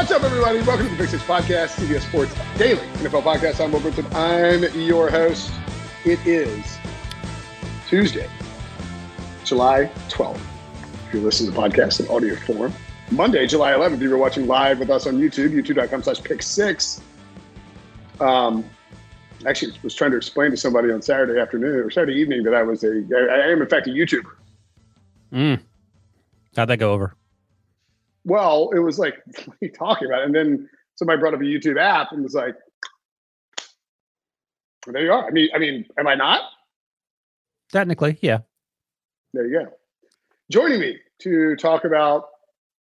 What's up, everybody? Welcome to the Pick Six Podcast, CBS Sports Daily NFL Podcast. I'm Will Brinson. I'm your host. It is Tuesday, July 12th. If you're listening to the podcast in audio form, Monday, July 11th, if you're watching live with us on YouTube, youtube.com slash pick six. Um, actually, was trying to explain to somebody on Saturday afternoon or Saturday evening that I was a, I am in fact a YouTuber. Mm. How'd that go over? Well, it was like, what are you talking about? And then somebody brought up a YouTube app and was like, well, there you are. I mean, I mean, am I not? Technically, yeah. There you go. Joining me to talk about,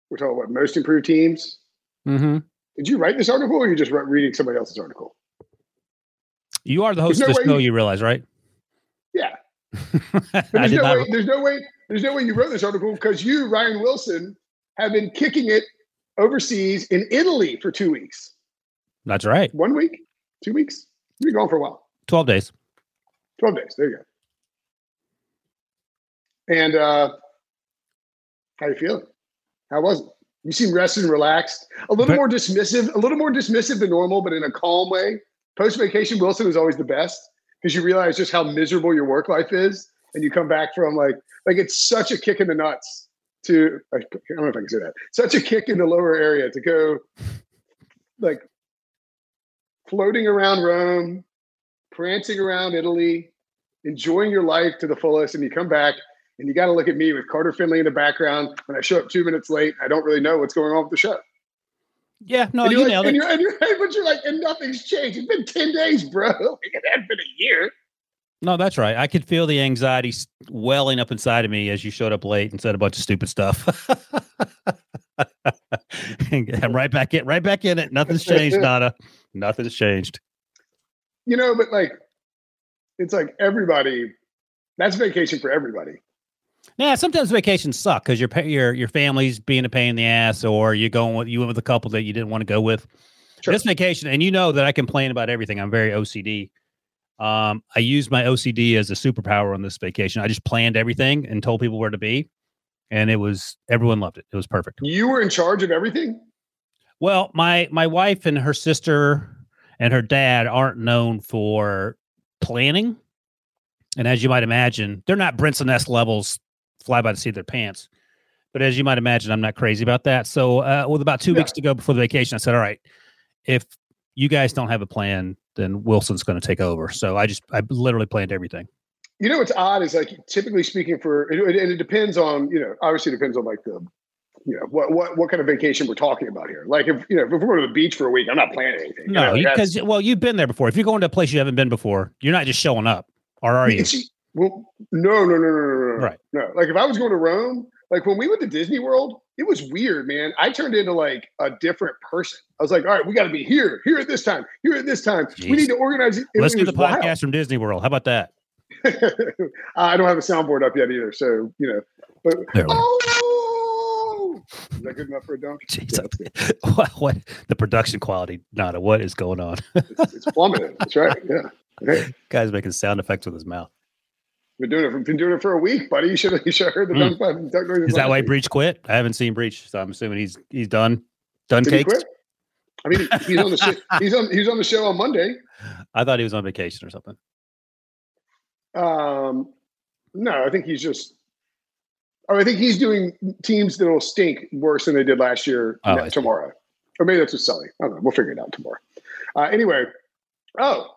we're talking about most improved teams. Mm-hmm. Did you write this article or are you just reading somebody else's article? You are the host There's of no show, way you realize, right? Yeah. There's no way, there's no way, there's no way you wrote this article because you, Ryan Wilson, have been kicking it overseas in Italy for two weeks. That's right. One week? Two weeks? You've been gone for a while. 12 days. 12 days. There you go. And uh how you feeling? How was it? You seem rested and relaxed. A little But- more dismissive, a little more dismissive than normal, but in a calm way. Post vacation Wilson is always the best because you realize just how miserable your work life is. And you come back from like, like it's such a kick in the nuts to I don't know if I can say that. Such a kick in the lower area to go like floating around Rome, prancing around Italy, enjoying your life to the fullest, and you come back and you got to look at me with Carter Finley in the background when I show up two minutes late. I don't really know what's going on with the show. Yeah, no, you like, nailed and it. you're, and you're, but you're like, and nothing's changed. It's been ten days, bro. It hadn't been a year. No, that's right. I could feel the anxiety welling up inside of me as you showed up late and said a bunch of stupid stuff. I'm right back in, right back in it. Nothing's changed, Nada. Nothing's changed. You know, but like, it's like everybody. That's vacation for everybody. Yeah, sometimes vacations suck because your your your family's being a pain in the ass, or you're going with you went with a couple that you didn't want to go with. Sure. This vacation, and you know that I complain about everything. I'm very OCD. Um, I used my OCD as a superpower on this vacation. I just planned everything and told people where to be, and it was everyone loved it. It was perfect. You were in charge of everything. Well, my my wife and her sister and her dad aren't known for planning, and as you might imagine, they're not Brinson S levels fly by the seat of their pants. But as you might imagine, I'm not crazy about that. So, uh, with about two Yeah. weeks to go before the vacation, I said, "All right, if you guys don't have a plan, then Wilson's going to take over." So I just I literally planned everything. You know what's odd is like typically speaking for and it, depends on you know obviously it depends on like the you know what what what kind of vacation we're talking about here. Like if you know if we're going to the beach for a week, I'm not planning anything. No, like, that's- because well, you've been there before. If you're going to a place you haven't been before, you're not just showing up, or are you? Well, no, no, no, no, no, no, Right. no. Like if I was going to Rome, like when we went to Disney World, it was weird, man. I turned into like a different person. I was like, all right, we got to be here, here at this time, here at this time. We need to organize it. Let's do the wild. podcast from Disney World. How about that? I don't have a soundboard up yet either, so you know. But oh, is that good enough for a dunk? Jeez, Yeah, what, what the production quality? Nada. What is going on? it's, it's plummeted. That's right. Yeah. Hey, Guy's making sound effects with his mouth. Been doing it. For, been doing it for a week, buddy. You should. You should have heard the Mm. duck noises. Is that why. Breech quit? I haven't seen Breech, so I'm assuming he's he's done. Done Did he cakes. quit? I mean, he's on the show. He's on. He's on the show on Monday. I thought he was on vacation or something. Um, no, I think he's just. Oh, I think he's doing teams that'll stink worse than they did last year Oh, tomorrow, or maybe that's just Sully. I don't know. We'll figure it out tomorrow. Uh, anyway, oh,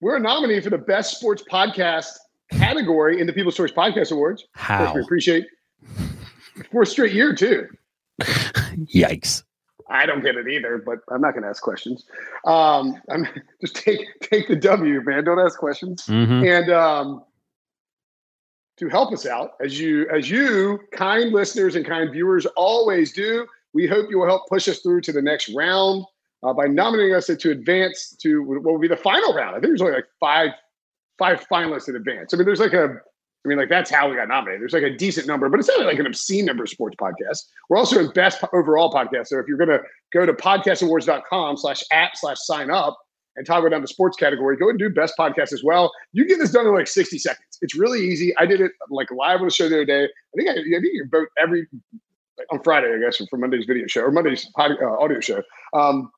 we're a nominee for the best sports podcast category in the People's Choice Podcast Awards. How? we appreciate fourth straight year too. Yikes! I don't get it either, but I'm not going to ask questions. Um, I'm just take take the W, man. Don't ask questions. hmm And um, to help us out, as you as you kind listeners and kind viewers always do, we hope you will help push us through to the next round uh, by nominating us to advance to what will be the final round. I think there's only like five five finalists in advance. I mean, there's like a I mean, like that's how we got nominated. There's like a decent number, but it's not like an obscene number of sports podcasts. We're also in best overall podcast. So if you're going to go to podcastawards.com slash app slash sign up and toggle down the sports category, go and do best podcast as well. You get this done in like 60 seconds. It's really easy. I did it like live on the show the other day. I think I, I think you vote every on Friday, I guess, for Monday's video show or Monday's pod, uh, audio show. Um,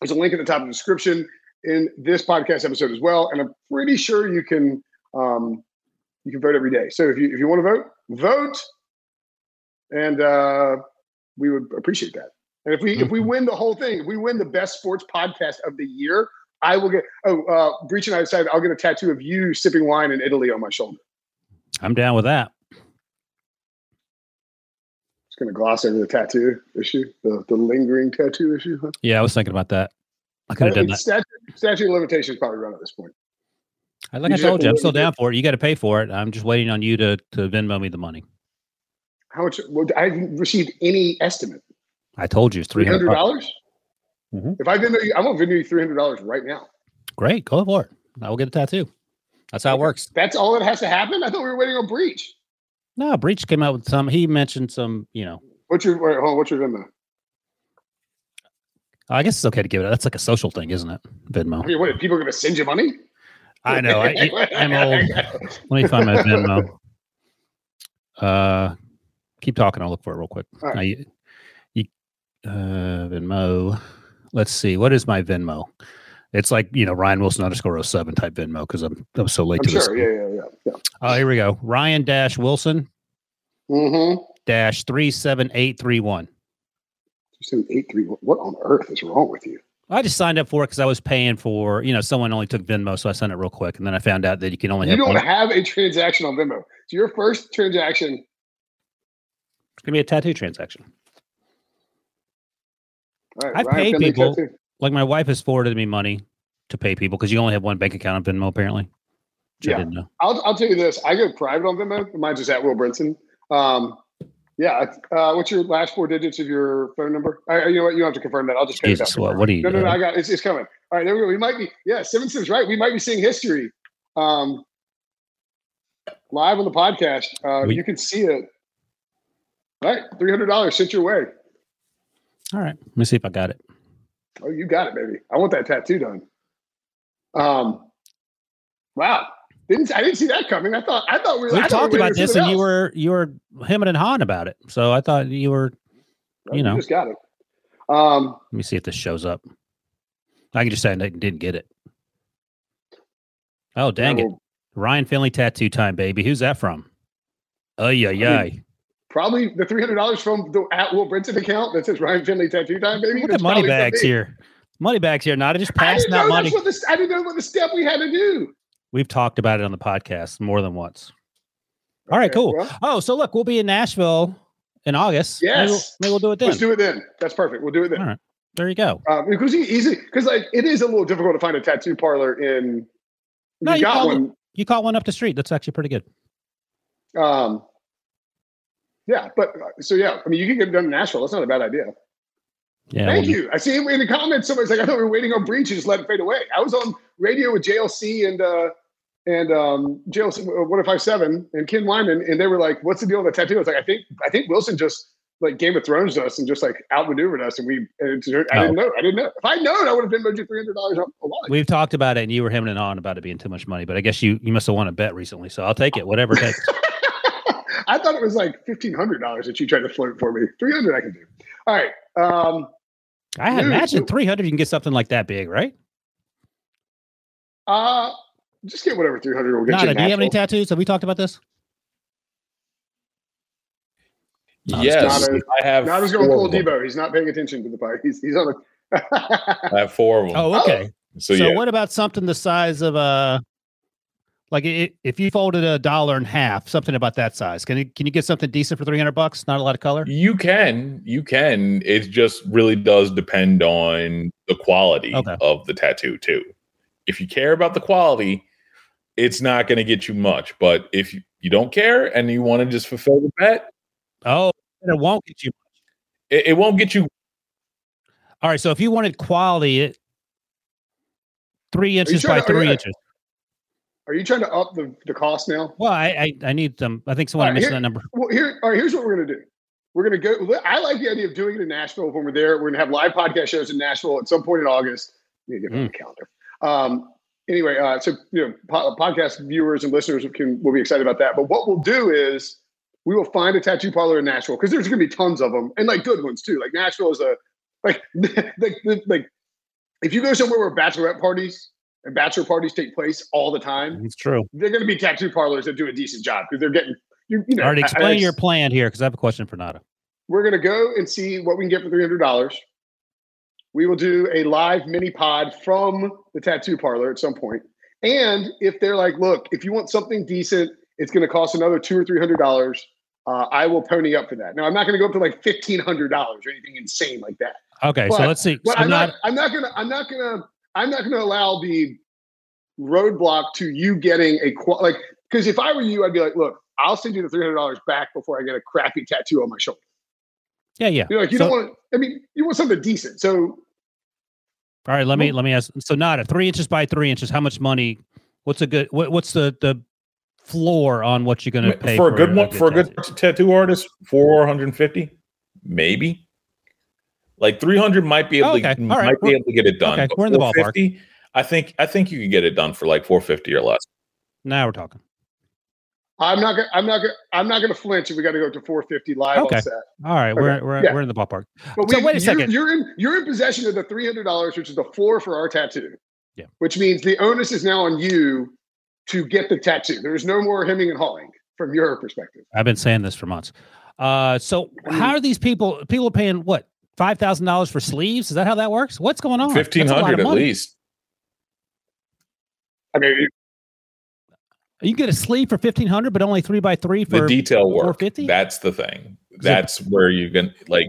there's a link at the top of the description in this podcast episode as well, and I'm pretty sure you can um, you can vote every day. So if you if you want to vote, vote, and uh, we would appreciate that. And if we if we win the whole thing, if we win the best sports podcast of the year, I will get. Oh, uh, Breech and I decided I'll get a tattoo of you sipping wine in Italy on my shoulder. I'm down with that. Just going to gloss over the tattoo issue, the, the lingering tattoo issue. Huh? Yeah, I was thinking about that. I could have done that. Statute, statute of limitations probably run at this point. I- Like you I told you, I'm still down for it. You got to pay for it. I'm just waiting on you to to Venmo me the money. How much? Well, I haven't received any estimate. I told you it's Three hundred dollars. Mhm. If I Venmo you, I'm gonna Venmo you three hundred dollars right now. Great, go for it. I will get a tattoo. That's how it works. That's all that has to happen. I thought we were waiting on Breech. No, Breech came out with some. He mentioned some. You know, What's your wait, hold on, what's your Venmo? I guess it's okay to give it. That's like a social thing, isn't it? I Venmo. mean, what? are People gonna send you money? I know. I, I'm old. Let me find my Venmo. Uh, keep talking. I'll look for it real quick. Right. Now, you, you, uh, Venmo. Let's see. What is my Venmo? It's like you know Ryan Wilson underscore 07 type Venmo because I'm I'm so late I'm to this. sure. Yeah, yeah, yeah, yeah. Oh, here we go. Ryan dash Wilson Mm-hmm. dash three seven eight three one. Eight three. What on earth is wrong with you? I just signed up for it because I was paying for you know someone only took Venmo, so I sent it real quick, and then I found out that you can only You have don't one. have a transaction on Venmo. So your first transaction. It's gonna be a tattoo transaction. All right, I've Ryan paid people. tattoo. Like my wife has forwarded me money to pay people because you only have one bank account on Venmo apparently. I Yeah. didn't know. I'll, I'll tell you this. I go private on Venmo. Mine's just at Will Brinson. Um, yeah. Uh, what's your last four digits of your phone number? Uh, you know what? You don't have to confirm that. I'll just Jesus, what, what are you No, no, no. I got it's, it's coming. All right, there we go. We might be. Yeah, Simpson's right. We might be seeing history um, live on the podcast. Uh, We- you can see it. All right, three hundred dollars sent your way. All right, let me see if I got it. Oh, you got it, baby. I want that tattoo done. Um, wow. Didn't I didn't see that coming. I thought I thought we were. We I talked we about this, and you were you were hemming and hawing about it. So I thought you were. else. you know. just got it. Um, Let me see if this shows up. I can just say I didn't get it. Oh dang it! Ryan Finley tattoo time, baby. Who's that from? Oh yeah, yeah. Probably the three hundred dollars from the at Will Brinson account that says Ryan Finley tattoo time, baby. Look at money bags here. Money bags here. Not just I passing out money. this. I didn't know what the step we had to do. We've talked about it on the podcast more than once. All right, Okay, cool. well, Oh, so look, we'll be in Nashville in August. Maybe we'll, Yes. maybe we'll do it then. let's do it then. That's perfect. We'll do it then. All right. There you go. Because he easy because like it is a little difficult to find a tattoo parlor in. No, you you got one. You caught one up the street. That's actually pretty good. Um, yeah, but uh, so yeah, I mean, you can get it done in Nashville. That's not a bad idea. Yeah. Thank well, you. I see in the comments somebody's like, I thought we were waiting on Breech and just let it fade away. I was on radio with JLC and uh and um uh, 1057 and Ken Wyman, and they were like, What's the deal with the tattoo? I was like, I think I think Wilson just like Game of Thrones us and just like outmaneuvered us, and we. And it, I Oh. didn't know. I didn't know. If I'd known, I would have been you three hundred dollars a lot. We've talked about it, and you were hemming and hawing about it being too much money. But I guess you you must have won a bet recently, so I'll take it, whatever it takes. I thought it was like fifteen hundred dollars that you tried to float for me. Three hundred, I can do. All right. Um, I imagine three hundred. You can get something like that big, right? uh, just get whatever three hundred will get you. Nada, in do you have any tattoos? Have we talked about this? No, yes, not I have. Now he's going four full of them. Debo. He's not paying attention to the fight. He's he's on a. I have four of them. Oh, okay. so, So, yeah, what about something the size of a like i if you folded a dollar in half, something about that size? Can you can you get something decent for three hundred bucks? Not a lot of color. you can, you can. It just really does depend on the quality Okay. of the tattoo too. If you care about the quality, it's not going to get you much. But if you, you don't care and you want to just fulfill the bet, Oh, it won't get you. it, it won't get you. All right. So if you wanted quality, it three inches by to- are three you- inches. Are you trying to up the, the cost now? Well, I, I I need some. I think someone All right, missing here- that number. Well, here, all right. Here's what we're gonna do. We're gonna go. I like the idea of doing it in Nashville when we're there. We're gonna have live podcast shows in Nashville at some point in August. Let me get on the calendar. Um, anyway, uh, so you know, po- podcast viewers and listeners can will be excited about that. But what we'll do is we will find a tattoo parlor in Nashville because there's gonna be tons of them and like good ones too. Like Nashville is a like like like if you go somewhere where bachelorette parties and bachelor parties take place all the time, It's true. they're going to be tattoo parlors that do a decent job because they're getting you, you know. All right. I- I- Explain your plan here, because I have a question for Nada. We're going to go and see what we can get for three hundred dollars. We will do a live mini pod from the tattoo parlor at some point. And if they're like, look, if you want something decent, it's going to cost another two or three hundred dollars. Uh, I will pony up for that. Now I'm not going to go up to like fifteen hundred dollars or anything insane like that. Okay. so let's see. But So I'm not, not. I'm not gonna. I'm not gonna. I'm not gonna allow the roadblock to you getting a qual like because if I were you, I'd be like, look, I'll send you the three hundred dollars back before I get a crappy tattoo on my shoulder. yeah, yeah. You know, like you So- don't want. I mean, you want something decent. So All right, let me let me ask. So not a three inches by three inches. How much money? What's a good? What, what's the the floor on what you're going to pay for a good one tattoo? for a good tattoo artist 450 maybe like 300 might be oh, able Okay, to right, might be we're- able to get it done okay, we're in the ballpark. i think i think you can get it done for like 450 or less Now we're talking. I'm not gonna. I'm not gonna. I'm not gonna flinch if we got to go to 450 live Okay. on set. All right, we're we're, yeah. we're in the ballpark. But So we, wait a you, second. You're in. You're in possession of the three hundred dollars, which is the floor for our tattoo. Yeah. Which means the onus is now on you to get the tattoo. There's no more hemming and hawing from your perspective. I've been saying this for months. Uh, so how are these people? People paying what five thousand dollars for sleeves? Is that how that works? What's going on? That's a lot 1500 at least I mean, You get a sleeve for fifteen hundred, but only three by three for the detail work 450? that's the thing that's where you can like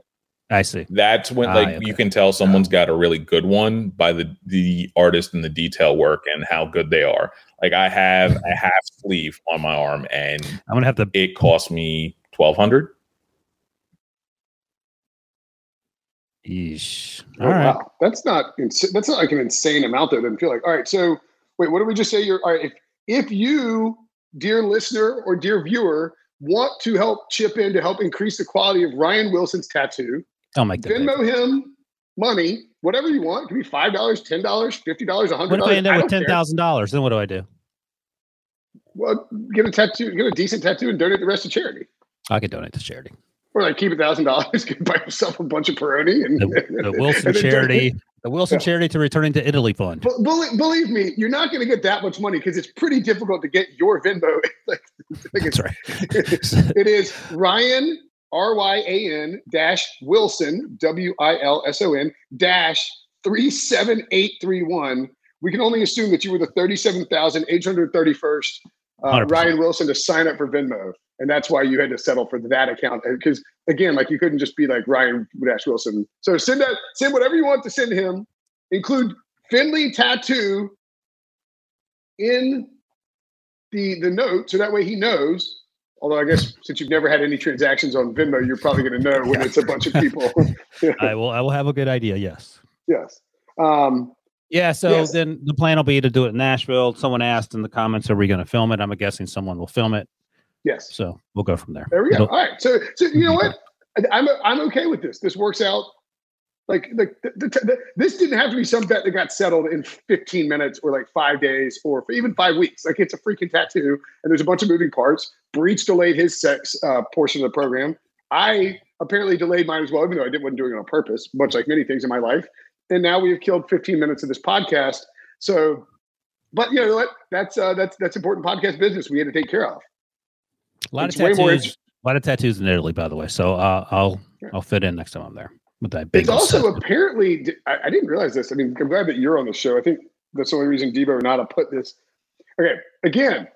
I see. that's when Ah, like okay. you can tell someone's got a really good one by the the artist and the detail work and how good they are like i have a half sleeve on my arm and I'm gonna have to. it cost me 1200 Yeesh. oh, All right. wow, that's not. Ins- that's not like an insane amount. That doesn't feel like. All right. So wait, what did we just say? You're all right. If if you, dear listener or dear viewer, want to help chip in to help increase the quality of Ryan Wilson's tattoo, Don't make that. big. Venmo him money, whatever you want. It could be five dollars, ten dollars, fifty dollars, a hundred What if I end up with ten thousand dollars? Then what do I do? Well, get a tattoo, get a decent tattoo, and donate the rest to charity, I could donate to charity. Or like keep a thousand dollars, buy yourself a bunch of Peroni, and The, the Wilson and charity, the Wilson Yeah. charity to returning to Italy fund. But believe, believe me, you're not going to get that much money because it's pretty difficult to get your Venmo. like, like That's it's, right. it is Ryan R Y A N dash Wilson W I L S O N dash three seven eight three one. We can only assume that you were the thirty seven thousand eight hundred thirty first uh, Ryan Wilson to sign up for Venmo, and that's why you had to settle for that account. Because again, like you couldn't just be like Ryan dash Wilson. So send that, send whatever you want to send him. Include Finley tattoo in the the note, so that way he knows. Although I guess since you've never had any transactions on Venmo, you're probably going to know when it's a bunch of people. I will. I will have a good idea. Yes. yes. Um, Yeah. So Yes. then the plan will be to do it in Nashville. Someone asked in the comments, "Are we going to film it?" I'm guessing someone will film it. Yes. So we'll go from there. There we go. It'll- All right. So, so you know what? I'm I'm okay with this. This works out. Like like the, the, the, this didn't have to be some bet that got settled in 15 minutes or like five days or even five weeks. Like it's a freaking tattoo, and there's a bunch of moving parts. Breech delayed his sex uh, portion of the program. I apparently delayed mine as well, even though I didn't wasn't doing it on purpose, much like many things in my life. And now we have killed 15 minutes of this podcast. So, but you know what? That's uh, that's that's important podcast business we had to take care of. A lot It's of tattoos. A lot of tattoos in Italy, by the way. So uh, I'll. I'll fit in next time I'm there with that big. It's also apparently, I, I didn't realize this. I mean, I'm glad that you're on the show. I think that's the only reason Debo and Nada put this. Okay, again,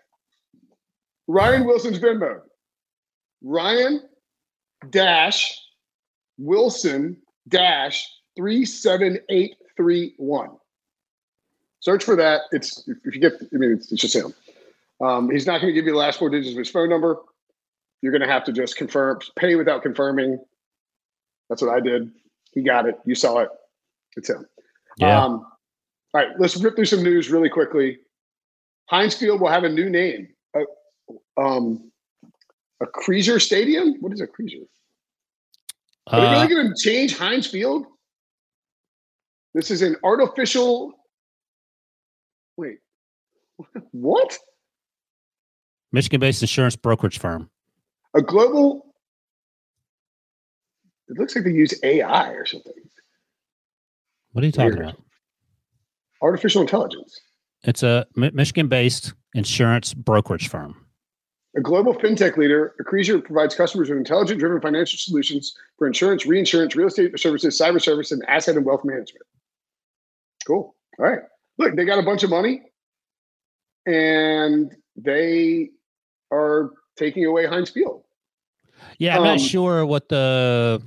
Ryan Wilson's Venmo. Ryan dash Wilson dash 37831. Search for that. It's if you get, I mean, it's, it's just him. Um, he's not going to give you the last four digits of his phone number. You're going to have to just confirm, pay without confirming. That's what I did. He got it. You saw it. It's him. yeah. Um, all right, let's rip through some news really quickly. Heinz Field will have a new name. A, um, Acrisure Stadium. What is Acrisure? Are they Uh, really going to change Heinz Field? This is an artificial. Wait, what? Michigan-based insurance brokerage firm. A global. It looks like they use AI or something. What are you talking Weird. about? Artificial intelligence. It's a Michigan-based insurance brokerage firm. A global fintech leader, Acrisure provides customers with intelligent driven financial solutions for insurance, reinsurance, real estate services, cyber service, and asset and wealth management. Cool. All right. Look, they got a bunch of money and they are taking away Heinz Field. Yeah, I'm Um, not sure what the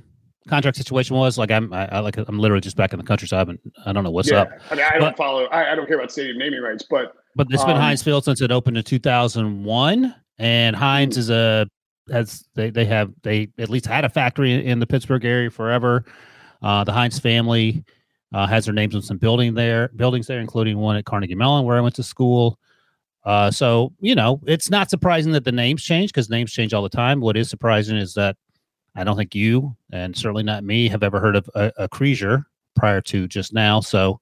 contract situation was. Like I'm, I, I like I'm literally just back in the country, so I haven't, I don't know what's yeah. up. I mean, I don't follow, I, I don't care about stadium naming rights, but But it's been Um, Heinz Field since it opened in 2001, and Heinz Hmm. is a has they they have they at least had a factory in, in the Pittsburgh area forever. Uh, the Heinz family uh, has their names on some building there, buildings there, including one at Carnegie Mellon where I went to school. Uh, so you know, it's not surprising that the names change because names change all the time. What is surprising is that I don't think you and certainly not me have ever heard of a, a prior to just now. So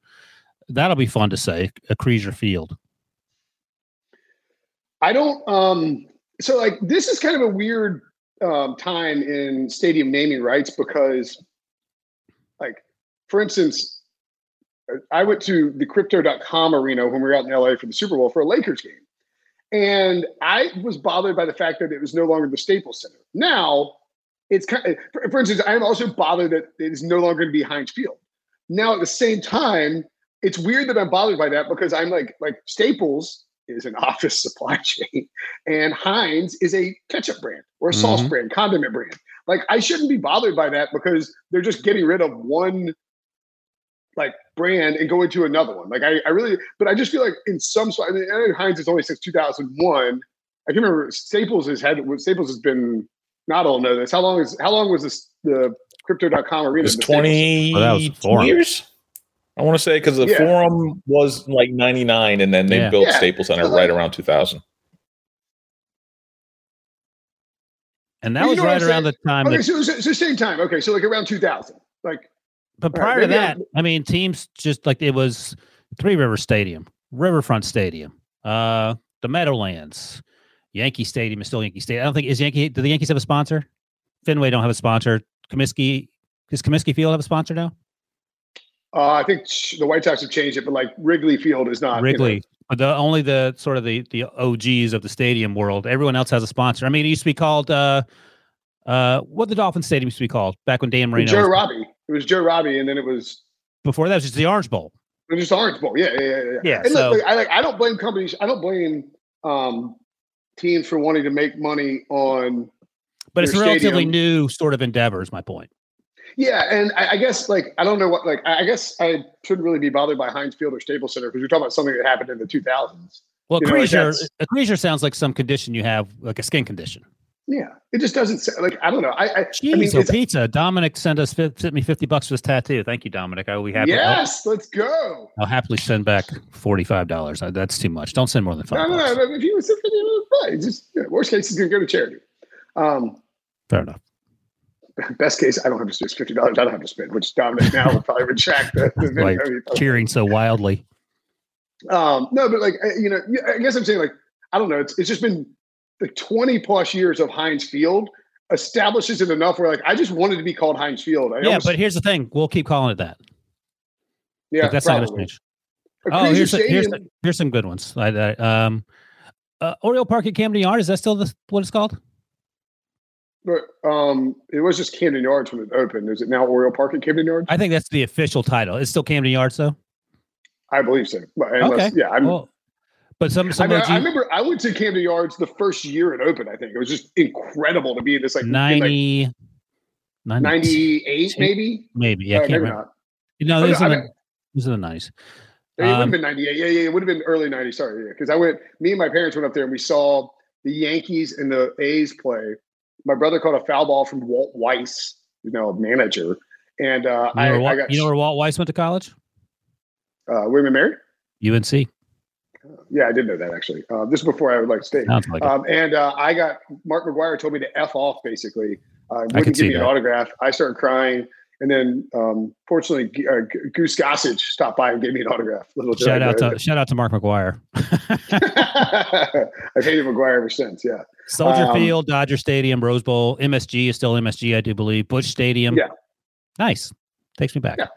that'll be fun to say, Acrisure Field. I don't. Um, so like this is kind of a weird um, time in stadium naming rights because, like, for instance, I went to the Crypto.com arena when we were out in LA for the Super Bowl for a Lakers game, and I was bothered by the fact that it was no longer the Staples Center. Now, it's kind. Of, for, for instance, I'm also bothered that it is no longer going to be Heinz Field. Now, at the same time, it's weird that I'm bothered by that because I'm like like Staples is an office supply chain, and Heinz is a ketchup brand or a sauce Mhm. brand, condiment brand. Like I shouldn't be bothered by that because they're just getting rid of one like brand and going to another one. Like I, I really, but I just feel like in some, I mean, I know Heinz is only since 2001. I can remember Staples has had Staples has been. Not all know this. How long is how long was this the Crypto.com arena? It was the Staples 20 Oh, that was the years. I want to say because the Yeah. forum was like 99 and then they Yeah. built Yeah. Staples Center So, right like- around 2000. And that Well, you was right I'm around the time Okay, that, so it's it's the same time. Okay, so like around 2000. Like but all right, prior to that, I'm- I mean, teams just like it was Three River Stadium, Riverfront Stadium, uh, the Meadowlands, Yankee Stadium is still Yankee Stadium. I don't think is Yankee. Do the Yankees have a sponsor? Fenway don't have a sponsor. Comiskey does Comiskey Field have a sponsor now? uh, I think the White Sox have changed it, but like Wrigley Field is not. you know, Wrigley, the only the sort of the the OGs of the stadium world. Everyone else has a sponsor. I mean, it used to be called uh, uh, what the Dolphin Stadium used to be called back when Dan Marino. Joe Robbie. It was Joe Robbie, and then it was before that was just the Orange Bowl. it was just Orange Bowl. Yeah, yeah, yeah. yeah. And so- look, look, I like I don't blame companies. I don't blame um, teams for wanting to make money on. But it's a relatively stadium- new sort of endeavor. Is my point. Yeah, and I, I guess like I don't know what like I guess I shouldn't really be bothered by Heinz Field or Staples Center because we're talking about something that happened in the 2000s. Well, You know, like sounds like some condition you have, like a skin condition. Yeah, it just doesn't sound like I don't know. I, I Jeez, I mean, so pizza. Dominic sent us sent me fifty bucks for this tattoo. Thank you, Dominic. I will be happy. I'll, yes, let's go. I'll happily send back forty five dollars. That's too much. Don't send more than No, five. no, bucks. no. If you was fine, just you know, worst case, is going to go to charity. Um, Fair enough. best case, I don't have to spend fifty dollars. I don't have to spend, which Dominic now would probably retract the, the Like cheering so wildly. Um, no, but like you know, I guess I'm saying like I don't know. It's it's just been like 20 plus years of Heinz Field establishes it enough where like I just wanted to be called Heinz Field. I Yeah, almost- but here's the thing: we'll keep calling it that. yeah, Like, that's not going to change. A Oh, here's, a, here's Stadium- here's some good ones. I, I, um, uh, Oriole Park at Camden Yard is that still the, what it's called? but um, it was just Camden Yards when it opened. Is it now Oriole Park at Camden Yards? I think that's the official title. It's still Camden Yards, though. I believe so. But unless, Okay. yeah, I'm, Well, but some I, some mean, of I remember I went to Camden Yards the first year it opened. I think it was just incredible to be in this like in, like 90, 90 98 maybe. maybe. Yeah, I Uh, can't maybe remember. not. No, Oh, this no, is I in the, this is the nineties. It would have Um, been 98. Yeah, yeah, it would have been early 90s. Sorry. Yeah. Because I went, me and my parents went up there and we saw the Yankees and the A's play. My brother caught a foul ball from Walt Weiss, you know, manager. And uh, You know, I, where, I Walt, got you know where Walt Weiss went to college? uh, William and Mary. UNC. Yeah, I did know that actually. Uh, this is before I would like to stay. Like. Um, and uh, I got Mark McGwire told me to f off basically. Uh, wouldn't give me an autograph. I started crying, and then um, fortunately, uh, Goose Gossage stopped by and gave me an autograph. Little Shout out to shout out to Mark McGwire. I've hated McGwire ever since. Yeah, Soldier Um, Field, Dodger Stadium, Rose Bowl, MSG is still MSG, I do believe. Busch Stadium. Yeah. Nice. Takes me back. Yeah.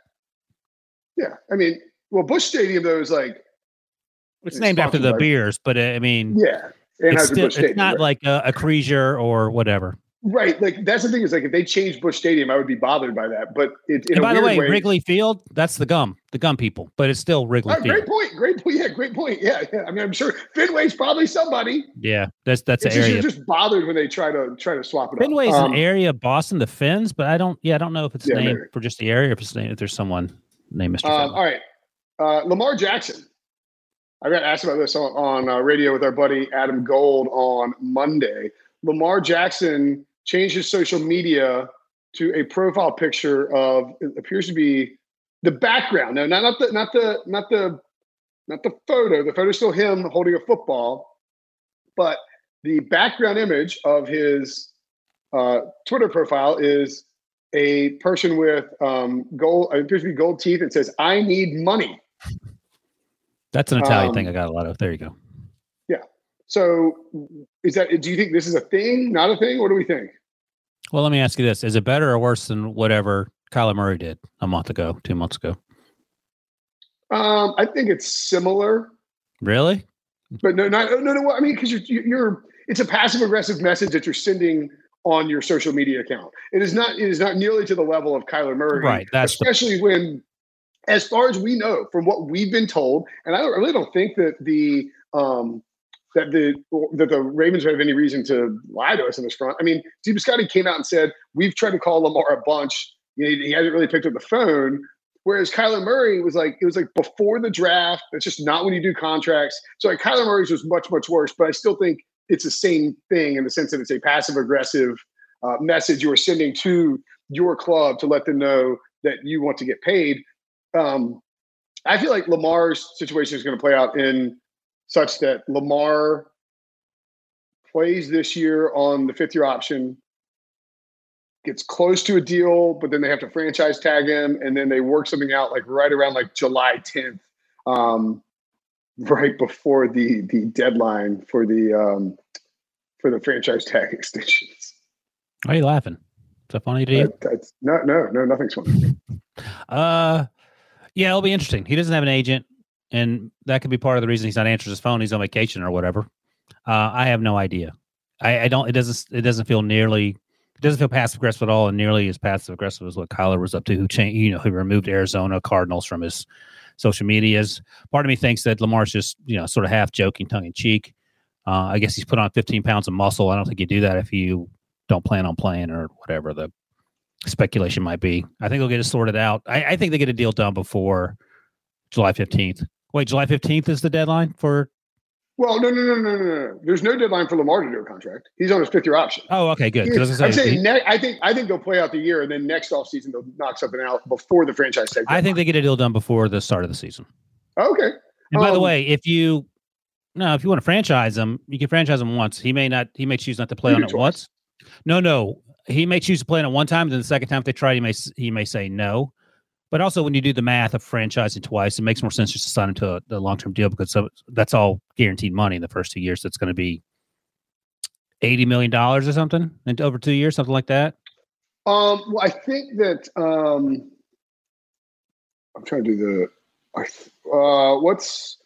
yeah. I mean, well, Busch Stadium though is like, It's It's named after the beers, but uh, I mean, yeah, it's, still, it's Stadium. not right. like a, Acrisure or whatever. right. Like that's the thing is like if they changed Busch Stadium, I would be bothered by that. But it, in And a by the weird way, Wrigley Field, that's the gum, the gum people, but it's still Wrigley Oh, Field. great point. Great point. Yeah, great point. Yeah, yeah. I mean, I'm sure Fenway's probably somebody. Yeah, that's that's It's the just, area. you're just bothered when they try to try to swap it Fenway's up. Um, an area of Boston, the Fins, but I don't. Yeah, I don't know if it's Yeah, named maybe. for just the area, or if it's named if there's someone named Mr. Um, all right, uh, Lamar Jackson. I got asked about this on, on uh, radio with our buddy Adam Gold on Monday. Lamar Jackson changed his social media to a profile picture of appears to be the background. No, not not the not the not the not the photo. The photo's still him holding a football, but the background image of his uh, Twitter profile is a person with um, gold, appears to be gold teeth. It says, "I need money." That's an Italian um, thing. I got a lot of. There you go. Yeah. So, is that? Do you think this is a thing? Not a thing? What do we think? Well, let me ask you this: Is it better or worse than whatever Kyler Murray did a month ago, two months ago? Um, I think it's similar, Really? but no, not no, no. I mean, because you're you're it's a passive aggressive message that you're sending on your social media account. It is not. It is not nearly to the level of Kyler Murray, Right. That's the, especially when, as far as we know, from what we've been told, and I, really don't think that the um, that the that the Ravens have any reason to lie to us in this front. I mean, Steve Bisciotti came out and said we've tried to call Lamar a bunch. You know, he, hasn't really picked up the phone. Whereas Kyler Murray was like, it was like before the draft. That's just not when you do contracts. So like Kyler Murray's was much much worse. But I still think it's the same thing in the sense that it's a passive aggressive uh, message you are sending to your club to let them know that you want to get paid. Um, I feel like Lamar's situation is going to play out in such that Lamar plays this year on the fifth year option, gets close to a deal, but then they have to franchise tag him, and then they work something out like right around like July 10th, um, right before the the deadline for the um, for the franchise tag extensions. why are you laughing? Is that funny to you? That- no, no, no, nothing's funny. Uh, yeah, it'll be interesting. He doesn't have an agent, and that could be part of the reason he's not answering his phone. He's on vacation or whatever. Uh, I have no idea. I, I don't. It doesn't. It doesn't feel nearly. It doesn't feel passive aggressive at all, and nearly as passive aggressive as what Kyler was up to. Who changed? You know, who removed Arizona Cardinals from his social medias. Part of me thinks that Lamar's just you know sort of half joking, tongue in cheek. Uh, I guess he's put on 15 pounds of muscle. I don't think you do that if you don't plan on playing or whatever the speculation might be. I think they'll get it sorted out. I, I think they get a deal done before July 15th. Wait, July 15th is the deadline for. Well, no, no, no, no, no, no. There's no deadline for Lamar to do a contract. He's on his fifth year option. Oh, okay, good. was I'm say, saying ne- I think I think they'll play out the year, and then next offseason they'll knock something out before the franchise tag. I think they get a deal done before the start of the season. okay. And by the Um, way, if you no, if you want to franchise him, you can franchise him once. He may not. He may choose not to play on it twice. once. No, no. He may choose to play in it one time, then the second time if they try, he may he may say no. But also, when you do the math of franchising twice, it makes more sense just to sign him to a, a long term deal because so, that's all guaranteed money in the first two years. That's going to be eighty million dollars or something in over two years, something like that. Um, well, I think that um, I'm trying to do the. Uh, what's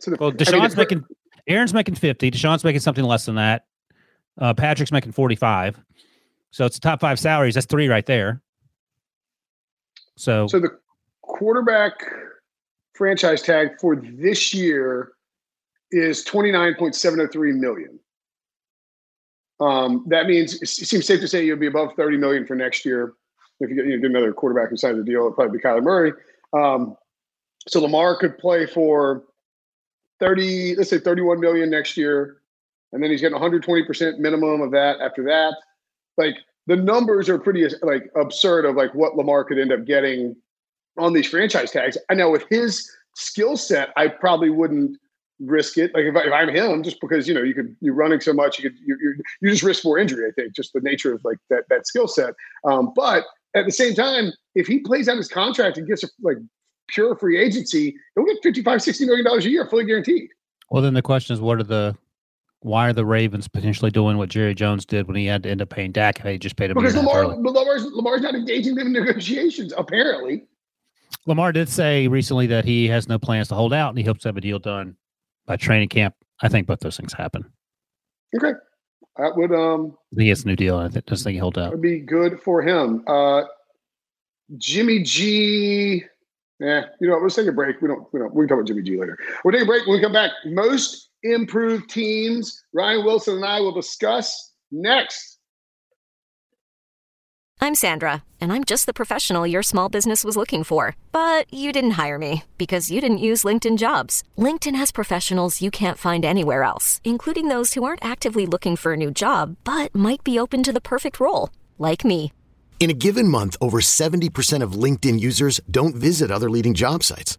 so the, well, Deshaun's I mean, making Aaron's making fifty. Deshaun's making something less than that. Uh, Patrick's making forty five. So it's the top five salaries. That's three right there. So, so the quarterback franchise tag for this year is 29.703 million. Um, that means it seems safe to say you'll be above 30 million for next year. If you get, you get another quarterback who the deal, it'll probably be Kyler Murray. Um, so Lamar could play for 30, let's say 31 million next year. And then he's getting 120% minimum of that after that. Like the numbers are pretty like absurd of like what Lamar could end up getting on these franchise tags. I know with his skill set, I probably wouldn't risk it. Like if, I, am him, just because you know you could you're running so much, you could you, you, you just risk more injury. I think just the nature of like that that skill set. Um, but at the same time, if he plays out his contract and gets a, like pure free agency, he'll get 55, 60 million dollars a year, fully guaranteed. Well, then the question is, what are the why are the Ravens potentially doing what Jerry Jones did when he had to end up paying Dak if he just paid him? Because Lamar, Lamar's, Lamar's not engaging them in negotiations, apparently. Lamar did say recently that he has no plans to hold out and he hopes to have a deal done by training camp. I think both those things happen. Okay. That would um I think it's a new deal. I think, just think he hold out. Would be good for him. Uh Jimmy G. Yeah, you know, let's take a break. We don't we don't we can talk about Jimmy G later. We'll take a break when we come back. Most improved teams. Ryan Wilson and I will discuss next. I'm Sandra, and I'm just the professional your small business was looking for. But you didn't hire me because you didn't use LinkedIn jobs. LinkedIn has professionals you can't find anywhere else, including those who aren't actively looking for a new job but might be open to the perfect role, like me. In a given month, over 70% of LinkedIn users don't visit other leading job sites.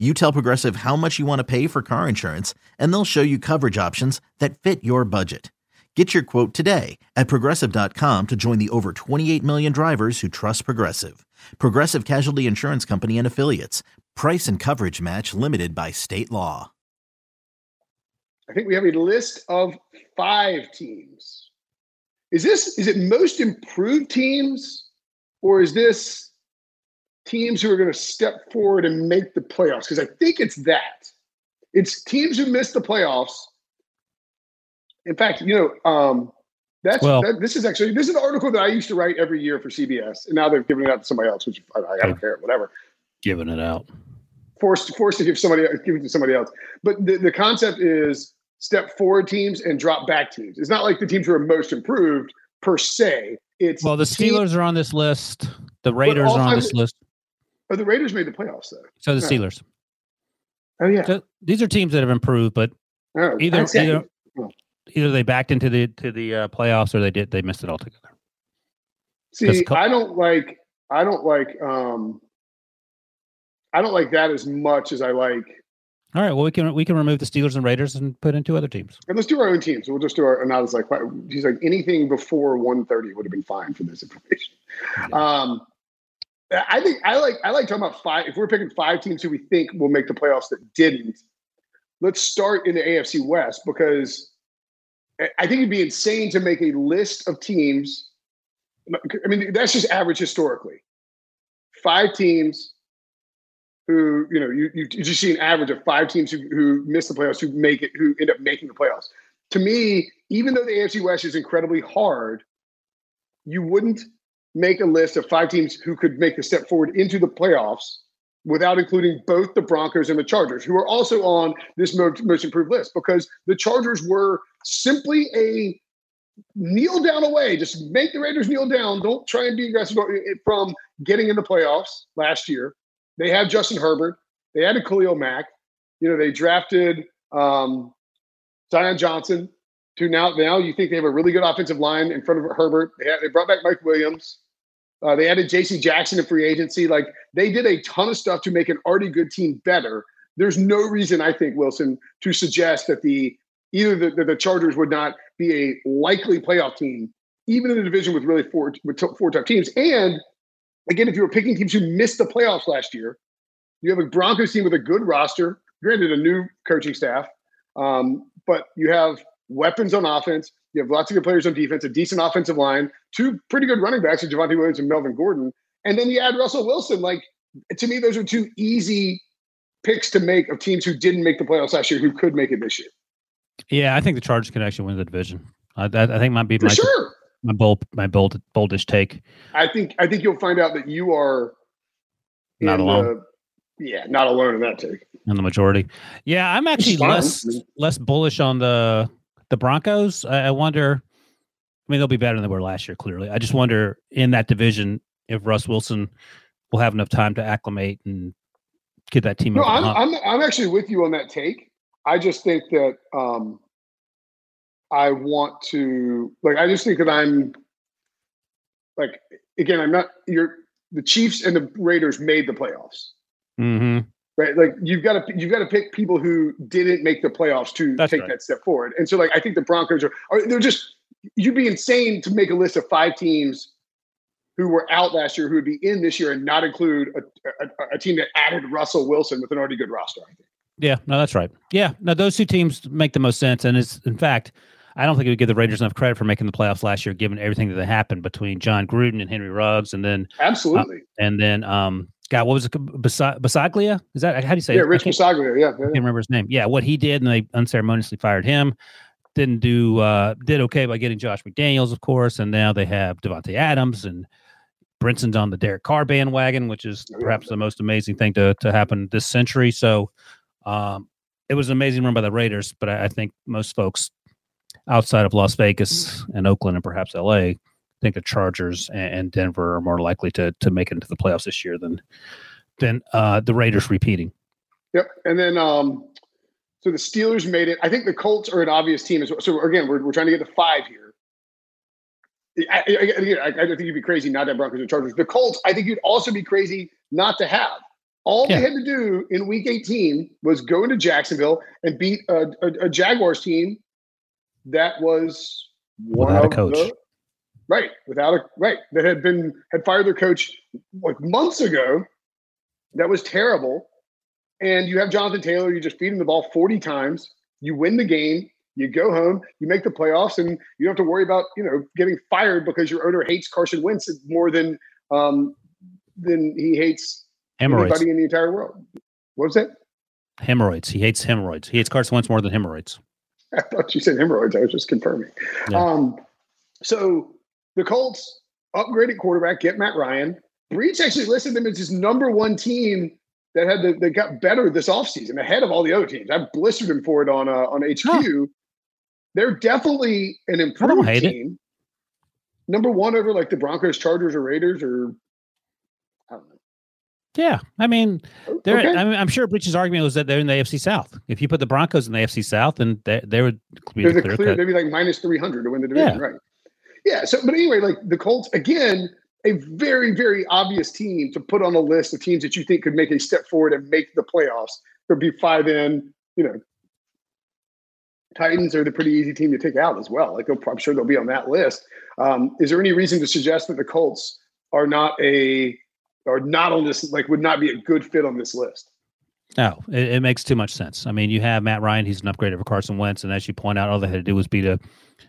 you tell Progressive how much you want to pay for car insurance, and they'll show you coverage options that fit your budget. Get your quote today at progressive.com to join the over 28 million drivers who trust Progressive. Progressive Casualty Insurance Company and Affiliates. Price and coverage match limited by state law. I think we have a list of five teams. Is this is it most improved teams or is this teams who are going to step forward and make the playoffs because I think it's that. It's teams who miss the playoffs. In fact, you know, um, that's well, that, this is actually this is an article that I used to write every year for CBS, and now they're giving it out to somebody else, which I, I don't care, whatever. Giving it out, forced forced to give somebody give it to somebody else. But the, the concept is step forward teams and drop back teams. It's not like the teams who are most improved per se. It's well, the Steelers team, are on this list. The Raiders are on this list. Oh, the Raiders made the playoffs though. So the Steelers. Oh yeah. So these are teams that have improved, but oh, either either, oh. either they backed into the to the uh, playoffs or they did they missed it altogether. See, co- I don't like I don't like um I don't like that as much as I like. All right, well we can we can remove the Steelers and Raiders and put in two other teams. And let's do our own teams. We'll just do our. And I was like, he's like anything before one thirty would have been fine for this information. Yeah. Um, I think I like I like talking about five. If we're picking five teams who we think will make the playoffs that didn't, let's start in the AFC West because I think it'd be insane to make a list of teams. I mean, that's just average historically. Five teams who you know you you just see an average of five teams who who miss the playoffs who make it who end up making the playoffs. To me, even though the AFC West is incredibly hard, you wouldn't make a list of five teams who could make the step forward into the playoffs without including both the Broncos and the Chargers, who are also on this most, improved list because the Chargers were simply a kneel down away. Just make the Raiders kneel down. Don't try and be aggressive from getting in the playoffs last year. They had Justin Herbert. They added Khalil Mack. You know, they drafted um, Zion Johnson. To now, now you think they have a really good offensive line in front of Herbert. They, had, they brought back Mike Williams. Uh, they added J.C. Jackson in free agency. Like they did a ton of stuff to make an already good team better. There's no reason, I think, Wilson, to suggest that the either the, the Chargers would not be a likely playoff team, even in a division with really four with four tough teams. And again, if you were picking teams who missed the playoffs last year, you have a Broncos team with a good roster, granted a new coaching staff, um, but you have weapons on offense. You have lots of good players on defense, a decent offensive line, two pretty good running backs, Javonte Williams and Melvin Gordon, and then you add Russell Wilson. Like to me, those are two easy picks to make of teams who didn't make the playoffs last year who could make it this year. Yeah, I think the Chargers can actually win the division. I, I, I think might be For my sure. my bold my bold boldish take. I think I think you'll find out that you are Not alone. the- yeah, not alone in that take. in the majority. Yeah, I'm actually less less bullish on the the Broncos. I, I wonder. I mean, they'll be better than they were last year. Clearly, I just wonder in that division if Russ Wilson will have enough time to acclimate and get that team. No, I'm. I'm I'm actually with you on that take. I just think that um, I want to like. I just think that I'm like again. I'm not. You're the Chiefs and the Raiders made the playoffs, Mhm. Right? Like you've got to you've got to pick people who didn't make the playoffs to That's take right. that step forward. And so, like, I think the Broncos are. are they're just. You'd be insane to make a list of five teams who were out last year who would be in this year and not include a, a, a team that added Russell Wilson with an already good roster. I think. Yeah, no, that's right. Yeah, no, those two teams make the most sense, and it's in fact, I don't think we give the Raiders enough credit for making the playoffs last year, given everything that happened between Jon Gruden and Henry Ruggs, and then Absolutely. and then um, God, what was it? Basa- Basaglia? Is that how do you say? yeah, it? Rich can't- Bisaglia. Yeah, I can't remember his name. Yeah, what he did, and they unceremoniously fired him. Didn't do uh did okay by getting Josh McDaniels, of course, and now they have Davante Adams and Brinson's on the Derek Carr bandwagon, which is Oh, perhaps the most amazing thing to to happen this century. So um it was an amazing run by the Raiders, but I, I think most folks outside of Las Vegas and Oakland and perhaps LA I think the Chargers and, Denver are more likely to to make it into the playoffs this year than than uh the Raiders repeating. Yep. And then, um, so the Steelers made it. I think the Colts are an obvious team as well. So again, we're, we're trying to get to five here. I, I, I, I, I think you'd be crazy not to have Broncos and Chargers. The Colts, I think you'd also be crazy not to have. All Yeah. they had to do in Week 18 was go into Jacksonville and beat a, a, a Jaguars team that was one Without a coach. the- right without a right that had been had fired their coach like months ago. That was terrible and you have Jonathan Taylor, you just feed him the ball 40 times, you win the game, you go home, you make the playoffs, and you don't have to worry about, you know, getting fired because your owner hates Carson Wentz more than um than he hates Hemorrhoids. anybody in the entire world. What was that? Hemorrhoids. He hates hemorrhoids. He hates Carson Wentz more than hemorrhoids. I thought you said hemorrhoids. I was just confirming. Yeah. Um, so the Colts upgraded quarterback, get Matt Ryan. Breech actually listed them as his number one team that had the, that got better this offseason ahead of all the other teams. I blistered him for it on uh, on HQ. Huh. They're definitely an improved hate it. team. Number one over like the Broncos, Chargers, or Raiders, or I don't know. Yeah, I mean, they're. Okay. I mean, I'm sure Breech's argument was that they're in the AFC South. If you put the Broncos in the AFC South, then they, they would be They're the the clear clear, cut. they'd be like minus 300 to win the division, right? Yeah. So, but anyway, like the Colts, again, a very, very obvious team to put on a list of teams that you think could make a step forward and make the playoffs. There'd be five in, you know. Titans are the pretty easy team to take out as well. Like they'll, I'm sure they'll be on that list. Um, is there any reason to suggest that the Colts are not a are not on this like would not be a good fit on this list? No, it, it makes too much sense. I mean, you have Matt Ryan; he's an upgrade over Carson Wentz, and as you point out, all they had to do was beat a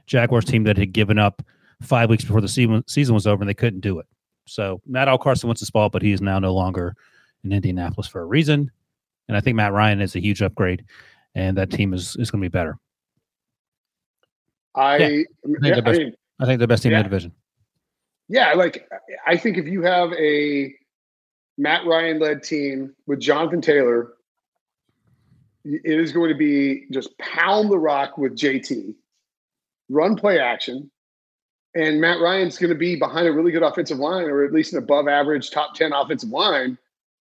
Jaguars team that had given up five weeks before the season season was over, and they couldn't do it. So, not all Carson Wentz's fault, but he is now no longer in Indianapolis for a reason. And I think Matt Ryan is a huge upgrade, and that team is is going to be better. I, Yeah, yeah, they're I mean, I think the best team in the division. Yeah, like I think if you have a Matt Ryan led team with Jonathan Taylor, it is going to be just pound the rock with JT, run play action, and Matt Ryan's going to be behind a really good offensive line, or at least an above average top 10 offensive line,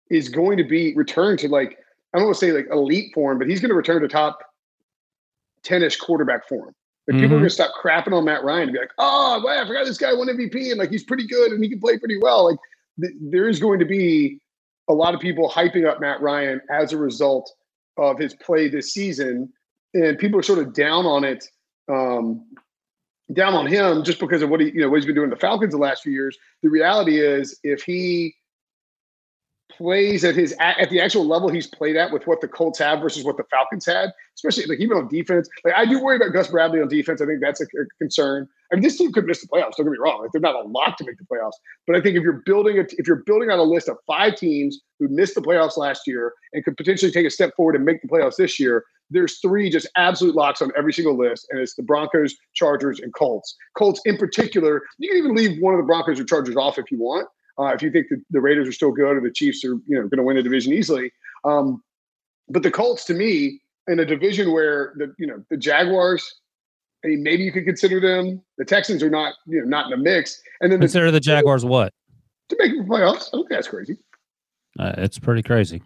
is going to be returned to like, I don't want to say like elite form, but he's going to return to top 10 ish quarterback form. Like people are Mhm. going to stop crapping on Matt Ryan and be like, oh, wow, I forgot this guy won MVP and like he's pretty good and he can play pretty well. Like th- there is going to be a lot of people hyping up Matt Ryan as a result of his play this season, and people are sort of down on it, um, down on him just because of what he, you know, what he's been doing the Falcons the last few years. The reality is, if he plays at his at, at the actual level he's played at with what the Colts have versus what the Falcons had, especially like even on defense. Like I do worry about Gus Bradley on defense. I think that's a, a concern. Mean, this team could miss the playoffs. Don't get me wrong; like they're not a lot to make the playoffs. But I think if you're building a, if you're building on a list of five teams who missed the playoffs last year and could potentially take a step forward and make the playoffs this year, there's three just absolute locks on every single list, and it's the Broncos, Chargers, and Colts. Colts in particular. You can even leave one of the Broncos or Chargers off if you want. Uh, if you think that the Raiders are still good or the Chiefs are, you know, going to win the division easily, um, but the Colts, to me, in a division where the, you know, the Jaguars, I mean, maybe you could consider them. The Texans are not, you know, not in the mix, and then the, Consider the Jaguars what? to make the playoffs. I don't think that's crazy. Uh, it's pretty crazy.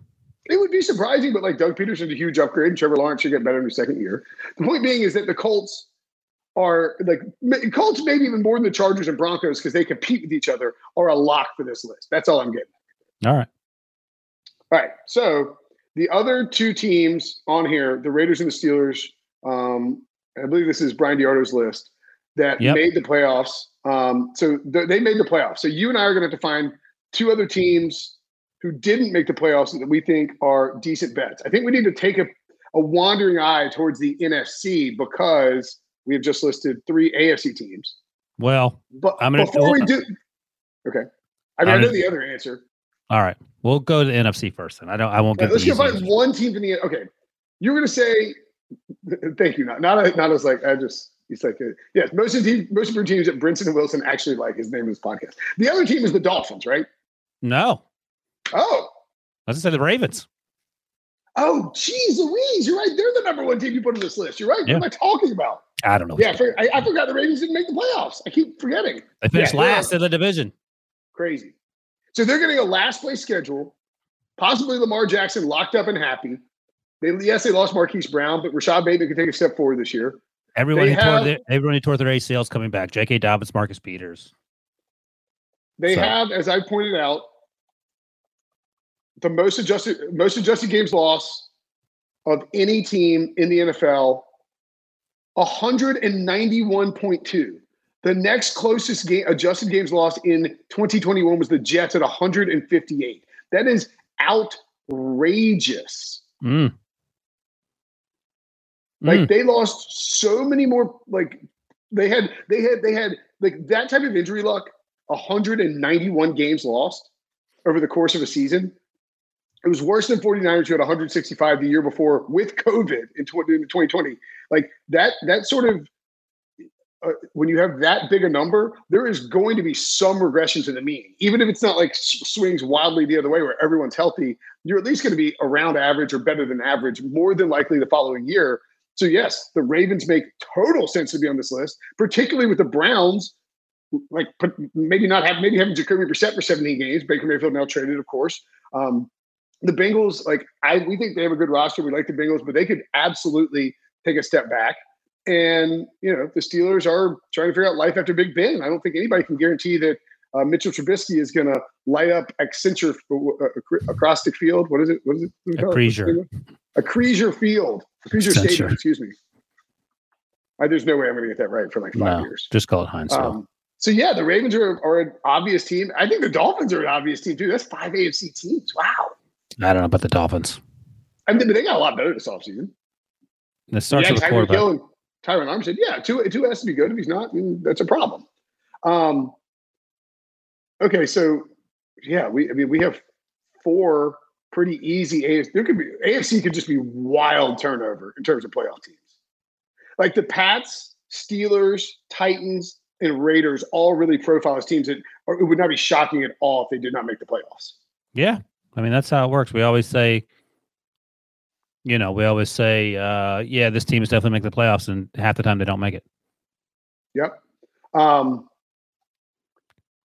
It would be surprising, but like Doug Pederson's a huge upgrade, and Trevor Lawrence should get better in his second year. The point being is that the Colts are like Colts, maybe even more than the Chargers and Broncos because they compete with each other, are a lock for this list. That's all I'm getting. All right. All right. So the other two teams on here, the Raiders and the Steelers, um, I believe this is Bryan DeArdo's list that Yep. made the playoffs. Um, so th- they made the playoffs. So you and I are going to have to find two other teams who didn't make the playoffs that we think are decent bets. I think we need to take a, a wandering eye towards the NFC because we have just listed three AFC teams. Well, But I'm gonna- before we do, okay. I mean, I I'm know gonna- the other answer. all right. We'll go to the NFC first, and I don't. I won't get. let's go find one team in the okay. you're going to say, thank you. Not not not as like I just. he's like yes, most of the team, most of your teams that Brinson and Wilson actually like his name this podcast. The other team is the Dolphins, right? No, Oh, let's say the Ravens. oh, geez, Louise, you're right. They're the number one team you put on this list. You're right. Yeah. What am I talking about? I don't know. Yeah, I, for, I, I forgot the Ravens didn't make the playoffs. I keep forgetting. they finished yeah, last in the division. Crazy. So they're getting a last place schedule. Possibly Lamar Jackson locked up and happy. They, yes, they lost Marquise Brown, but Rashod Bateman can take a step forward this year. Everyone They who tore have- their, everyone who tore their ACLs coming back. J.K. Dobbins, Marcus Peters. They So- have, as I pointed out, the most adjusted most adjusted games lost of any team in the NFL, 191.2. The next closest game adjusted games lost in 2021 was the Jets at 158. That is outrageous. Mm. Like Mm. they lost so many more. Like they had, they had, they had like that type of injury luck. 191 games lost over the course of a season. It was worse than 49ers who had 165 the year before with COVID in 2020. Like that, that sort of uh, when you have that big a number, there is going to be some regression to the mean, even if it's not like swings wildly the other way where everyone's healthy. You're at least going to be around average or better than average more than likely the following year. So yes, the Ravens make total sense to be on this list, particularly with the Browns. Like maybe not have maybe having Jacoby Brissett for 17 games. Baker Mayfield now traded, of course. Um, the Bengals, like I, we think they have a good roster. We like the Bengals, but they could absolutely take a step back. And you know, the Steelers are trying to figure out life after Big Ben. I don't think anybody can guarantee that uh, Mitchell Trubisky is going to light up Accenture uh, acrostic field. What is it? What is it? What do it? Acrisure. Acrisure Field. Acrisure Stadium. Excuse me. I, there's no way I'm going to get that right for like five No, years. just call it Heinzville. Um, so yeah, the Ravens are, are an obvious team. I think the Dolphins are an obvious team too. That's five AFC teams. Wow. I don't know about the Dolphins. I mean, they got a lot better this offseason. It starts yeah, with a Tyreek quarterback. Hill and Terron Armstead. Yeah, two two has to be good. If he's not, then that's a problem. Um, okay, so yeah, we I mean we have four pretty easy AFC. There could be AFC could just be wild turnover in terms of playoff teams. Like the Pats, Steelers, Titans, and Raiders all really profile as teams that or it would not be shocking at all if they did not make the playoffs. Yeah. I mean, that's how it works. We always say, you know, we always say, uh, yeah, this team is definitely making the playoffs, and half the time they don't make it. Yep. Um,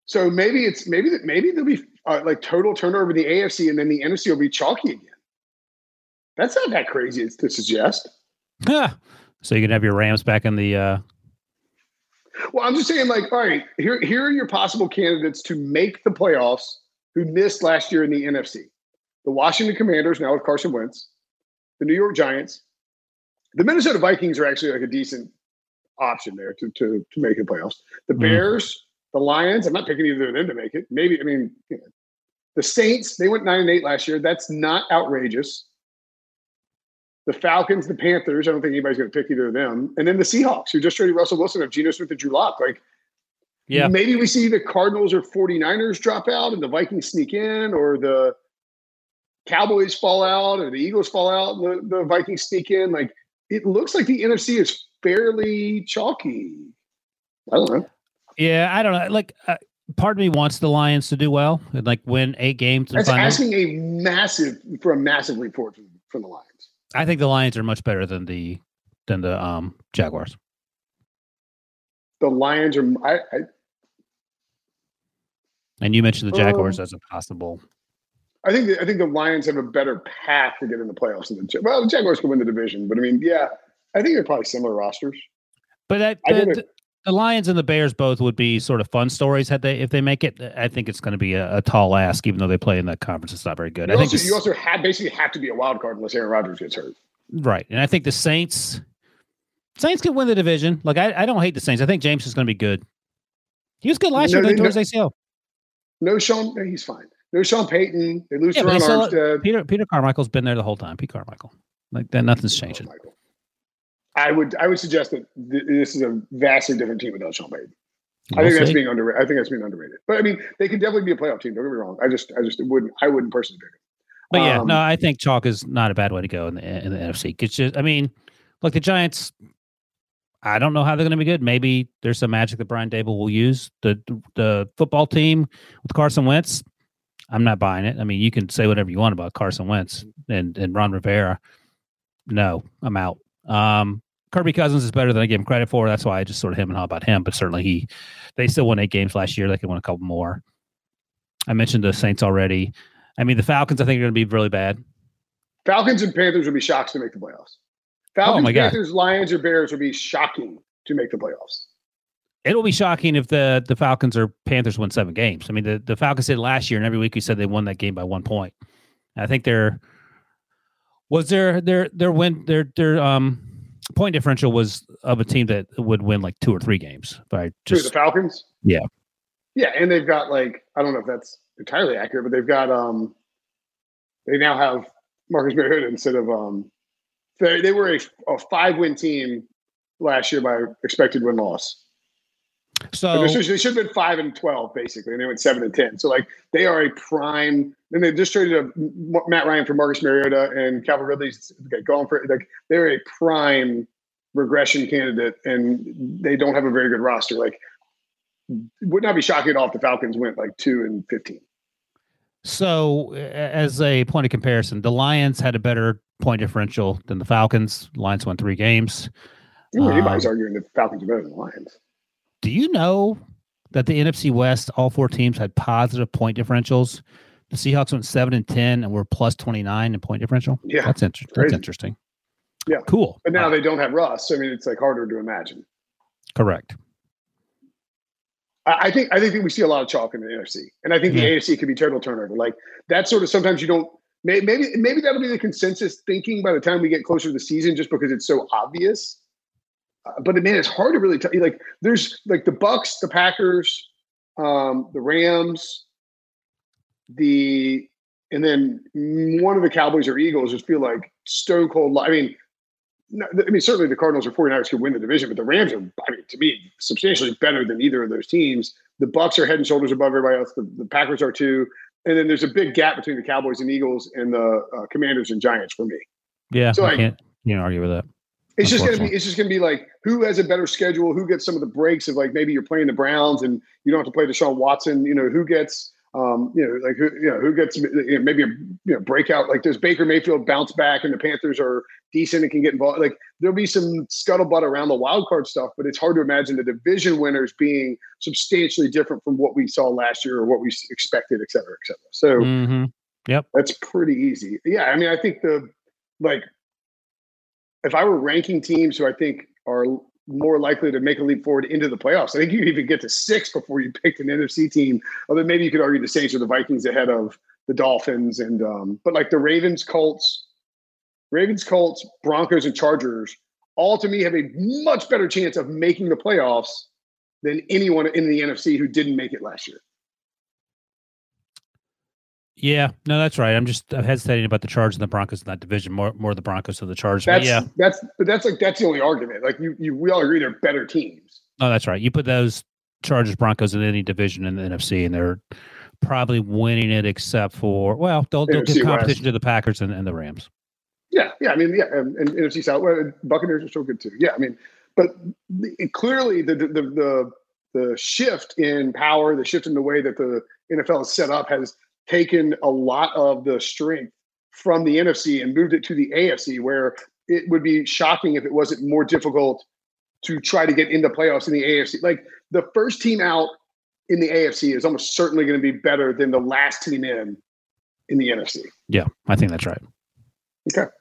So maybe it's maybe that maybe there'll be uh, like total turnover in the AFC, and then the NFC will be chalky again. That's not that crazy to suggest. Yeah. So you can have your Rams back in the. uh Well, I'm just saying, like, all right, here here are your possible candidates to make the playoffs who missed last year in the NFC: the Washington Commanders, now with Carson Wentz, the New York Giants, the Minnesota Vikings are actually like a decent option there to to to make the playoffs. The Mhm. Bears, the Lions. I'm not picking either of them to make it. Maybe I mean you know, the Saints. They went nine and eight last year. That's not outrageous. The Falcons, the Panthers. I don't think anybody's going to pick either of them. And then the Seahawks, who just traded Russell Wilson of Geno Smith and Drew Lock. Like Yeah. maybe we see the Cardinals or 49ers drop out and the Vikings sneak in, or the Cowboys fall out, or the Eagles fall out, and the, the Vikings sneak in. Like it looks like the NFC is fairly chalky. I don't know. Yeah, I don't know. Like, uh, part of me wants the Lions to do well and like win eight games That's out. asking a massive for a massive report from, from the Lions. I think the Lions are much better than the than the um Jaguars. The Lions are. I, I, And you mentioned the Jaguars Um, as a possible. I think the, I think the Lions have a better path to get in the playoffs than the well the Jaguars can win the division, but I mean yeah, I think they're probably similar rosters. But that, I the, did it. the, the Lions and the Bears both would be sort of fun stories had they if they make it. I think it's going to be a, a tall ask, even though they play in that conference. It's not very good. You I think also, the you also have basically have to be a wild card unless Aaron Rodgers gets hurt. Right. And I think the Saints Saints could win the division. Like I, I don't hate the Saints. I think Jameis is going to be good. He was good last No, year. They tore his ACL. No Sean, he's fine. No Sean Payton. They lose Yeah, Terron Armstead. Peter Peter Carmichael's been there the whole time. Pete Carmichael. Like that, nothing's changing. Michael. I would I would suggest that th- this is a vastly different team without Sean Payton. I We'll think that's being underrated. I think that's being underrated. But I mean, they could definitely be a playoff team. Don't get me wrong. I just I just wouldn't I wouldn't personally pick them. But yeah, Um, no, I think chalk is not a bad way to go in the in the NFC. It's just, I mean, look, the Giants. I don't know how they're going to be good. Maybe there's some magic that Brian Daboll will use. The the football team with Carson Wentz. I'm not buying it. I mean, you can say whatever you want about Carson Wentz and and Ron Rivera. No, I'm out. Um, Kirby Cousins is better than I gave him credit for. That's why I just sort of him and how about him. But certainly he, they still won eight games last year. They could win a couple more. I mentioned the Saints already. I mean, the Falcons, I think, are going to be really bad. Falcons and Panthers would be shocks to make the playoffs. Falcons, Oh my God. Panthers, Lions, or Bears would be shocking to make the playoffs. It'll be shocking if the the Falcons or Panthers win seven games. I mean, the, the Falcons did last year, and every week we said they won that game by one point. And I think their was their their their win their their um point differential was of a team that would win like two or three games. By just the Falcons? Yeah. Yeah, and they've got like I don't know if that's entirely accurate, but they've got um they now have Marcus Mariota instead of um they, they were a, a five win team last year by expected win loss. So They should, they should have been five and twelve basically, and they went seven and ten. So like they are a prime. And they just traded a, Matt Ryan for Marcus Mariota and Calvin Ridley's okay, going for like they're a prime regression candidate, and they don't have a very good roster. Like would not be shocking at all if the Falcons went like two and fifteen. So, as a point of comparison, the Lions had a better point differential than the Falcons. Lions won three games. Don't anybody's Um, arguing the Falcons are better than the Lions. Do you know that the NFC West, all four teams had positive point differentials? The Seahawks went seven and ten, and were plus twenty nine in point differential. Yeah, that's interesting. That's interesting. Yeah. cool. But now Uh, they don't have Russ. So, I mean, it's like harder to imagine. correct. I I think I think that we see a lot of chalk in the NFC, and I think Yeah. the AFC could be total turnover. Like that sort of sometimes you don't. Maybe maybe that'll be the consensus thinking by the time we get closer to the season, just because it's so obvious. But man, it's hard to really tell. Like there's like the Bucs, the Packers, um, the Rams, the and then one of the Cowboys or Eagles just feel like stone cold. I mean, I mean, certainly the Cardinals or 49ers could win the division, but the Rams are, I mean, to me, substantially better than either of those teams. The Bucs are head and shoulders above everybody else. The, the Packers are too. And then there's a big gap between the Cowboys and Eagles and the uh, Commanders and Giants for me. Yeah, So, I like- can't. You know, argue with that. It's just gonna be it's just gonna be like who has a better schedule, who gets some of the breaks of like maybe you're playing the Browns and you don't have to play Deshaun Watson, you know, who gets um, you know, like who you know, who gets you know, maybe a you know breakout like does Baker Mayfield bounce back and the Panthers are decent and can get involved. Like there'll be some scuttlebutt around the wild card stuff, but it's hard to imagine the division winners being substantially different from what we saw last year or what we expected, et cetera, et cetera. So Mm-hmm. Yep. that's pretty easy. Yeah, I mean, I think the like if I were ranking teams who I think are more likely to make a leap forward into the playoffs, I think you even get to six before you picked an NFC team. Although maybe you could argue the Saints or the Vikings ahead of the Dolphins and um, but like the Ravens, Colts, Ravens, Colts, Broncos, and Chargers all to me have a much better chance of making the playoffs than anyone in the NFC who didn't make it last year. Yeah, no, that's right. I'm just I'm hesitating about the Chargers and the Broncos in that division. More more the Broncos than the Chargers. That's yeah, that's but that's like that's the only argument. Like you, you we all agree they're better teams. no, that's right. You put those Chargers Broncos in any division in the NFC, and they're probably winning it, except for well, they'll, they'll give competition West. to the Packers and, and the Rams. Yeah, yeah. I mean, yeah, and, and NFC South well, Buccaneers are so good too. Yeah, I mean, but the, clearly the, the the the shift in power, the shift in the way that the NFL is set up, has taken a lot of the strength from the NFC and moved it to the AFC, where it would be shocking if it wasn't more difficult to try to get into the playoffs in the AFC. Like the first team out in the AFC is almost certainly going to be better than the last team in in the NFC. Yeah, I think that's right. Okay. Well,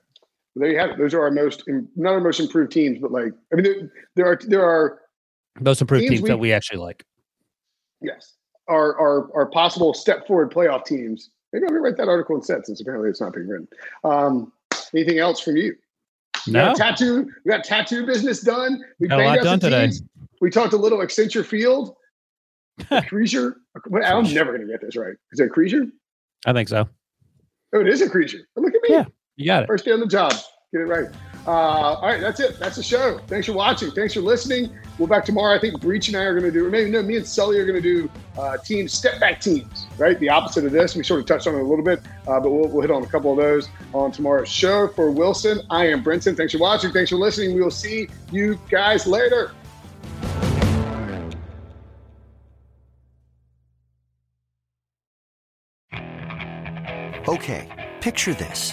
there you have it. Those are our most, not our most improved teams, but like, I mean, there, there are, there are, Those improved Teams teams we- that we actually like. yes, are, are, are possible step forward playoff teams. Maybe I'm to write that article instead since apparently it's not being written. Um, anything else from you? No, got tattoo, we got tattoo business done. We Got a lot done today. teams. We talked a little Accenture Field. Creature. I'm never going to get this right. Is it a Creature? I think so. Oh, it is a Creature. Look at me. Yeah. You got it. First day on the job. Get it right. Uh, all right, that's it. That's the show. Thanks for watching. Thanks for listening. We'll back tomorrow. I think Breech and I are going to do, or maybe no, me and Sully are going to do uh, teams, step back teams, right? The opposite of this. We sort of touched on it a little bit, uh, but we'll, we'll hit on a couple of those on tomorrow's show. For Wilson, I am Brinson. Thanks for watching. Thanks for listening. We will see you guys later. Okay, picture this.